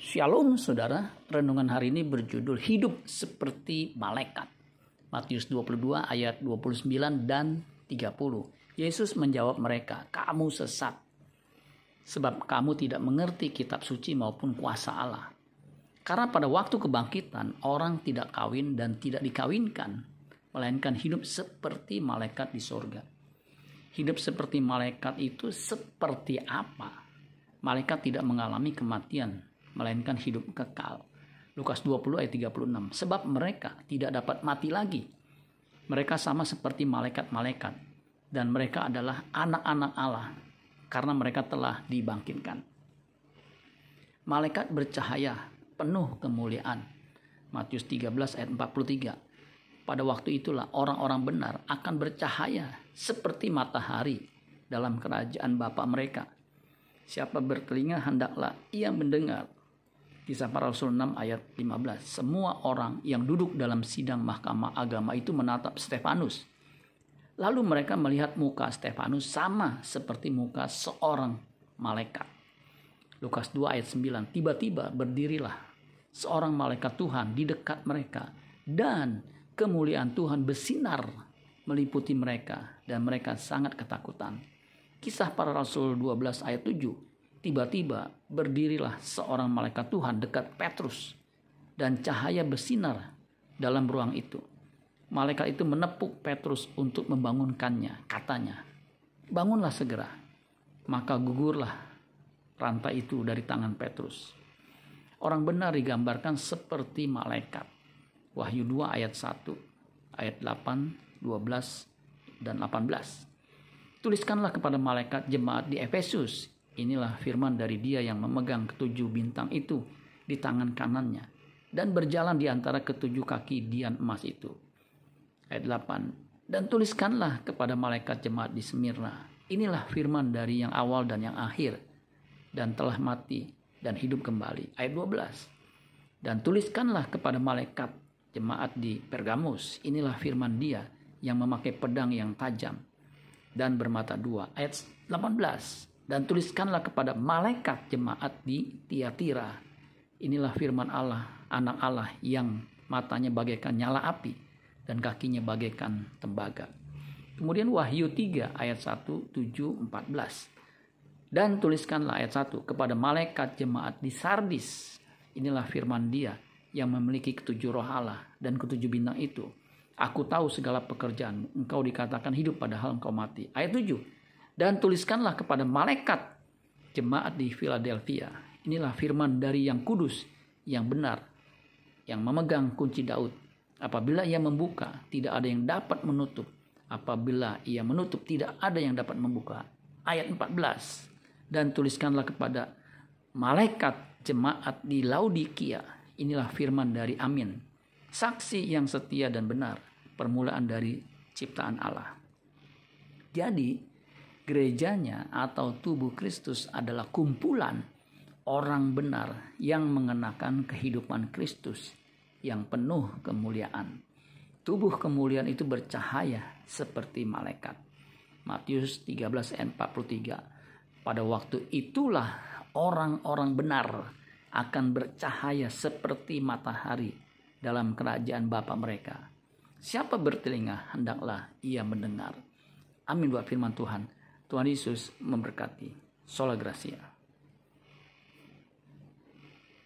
Shalom saudara, renungan hari ini berjudul Hidup Seperti Malaikat. Matius 22 ayat 29 dan 30. Yesus menjawab mereka, kamu sesat. Sebab kamu tidak mengerti kitab suci maupun kuasa Allah. Karena pada waktu kebangkitan orang tidak kawin dan tidak dikawinkan, melainkan hidup seperti malaikat di sorga. Hidup seperti malaikat itu seperti apa? Malaikat tidak mengalami kematian, melainkan hidup kekal. Lukas 20 ayat 36. Sebab mereka tidak dapat mati lagi. Mereka sama seperti malaikat-malaikat dan mereka adalah anak-anak Allah karena mereka telah dibangkitkan. Malaikat bercahaya penuh kemuliaan. Matius 13 ayat 43. Pada waktu itulah orang-orang benar akan bercahaya seperti matahari dalam kerajaan Bapa mereka. Siapa bertelinga hendaklah ia mendengar Kisah para Rasul 6 ayat 15. Semua orang yang duduk dalam sidang mahkamah agama itu menatap Stefanus. Lalu mereka melihat muka Stefanus sama seperti muka seorang malaikat. Lukas 2 ayat 9. Tiba-tiba berdirilah seorang malaikat Tuhan di dekat mereka dan kemuliaan Tuhan bersinar meliputi mereka dan mereka sangat ketakutan. Kisah para Rasul 12 ayat 7 Tiba-tiba berdirilah seorang malaikat Tuhan dekat Petrus dan cahaya bersinar dalam ruang itu. Malaikat itu menepuk Petrus untuk membangunkannya. Katanya, bangunlah segera. Maka gugurlah rantai itu dari tangan Petrus. Orang benar digambarkan seperti malaikat. Wahyu 2 ayat 1, ayat 8, 12, dan 18. Tuliskanlah kepada malaikat jemaat di Efesus Inilah firman dari dia yang memegang ketujuh bintang itu di tangan kanannya dan berjalan di antara ketujuh kaki dian emas itu. Ayat 8. Dan tuliskanlah kepada malaikat jemaat di Semirna. Inilah firman dari yang awal dan yang akhir dan telah mati dan hidup kembali. Ayat 12. Dan tuliskanlah kepada malaikat jemaat di Pergamus. Inilah firman dia yang memakai pedang yang tajam dan bermata dua. Ayat 18 dan tuliskanlah kepada malaikat jemaat di Tiatira. Inilah firman Allah, anak Allah yang matanya bagaikan nyala api dan kakinya bagaikan tembaga. Kemudian Wahyu 3 ayat 1, 7, 14. Dan tuliskanlah ayat 1 kepada malaikat jemaat di Sardis. Inilah firman dia yang memiliki ketujuh roh Allah dan ketujuh bintang itu. Aku tahu segala pekerjaan. Engkau dikatakan hidup padahal engkau mati. Ayat 7 dan tuliskanlah kepada malaikat jemaat di Philadelphia. Inilah firman dari yang kudus, yang benar, yang memegang kunci Daud. Apabila ia membuka, tidak ada yang dapat menutup. Apabila ia menutup, tidak ada yang dapat membuka. Ayat 14. Dan tuliskanlah kepada malaikat jemaat di Laodikia. Inilah firman dari Amin. Saksi yang setia dan benar. Permulaan dari ciptaan Allah. Jadi, gerejanya atau tubuh Kristus adalah kumpulan orang benar yang mengenakan kehidupan Kristus yang penuh kemuliaan. Tubuh kemuliaan itu bercahaya seperti malaikat. Matius 13 ayat 43. Pada waktu itulah orang-orang benar akan bercahaya seperti matahari dalam kerajaan Bapa mereka. Siapa bertelinga hendaklah ia mendengar. Amin buat firman Tuhan. Tuhan Yesus memberkati. Sola Gracia.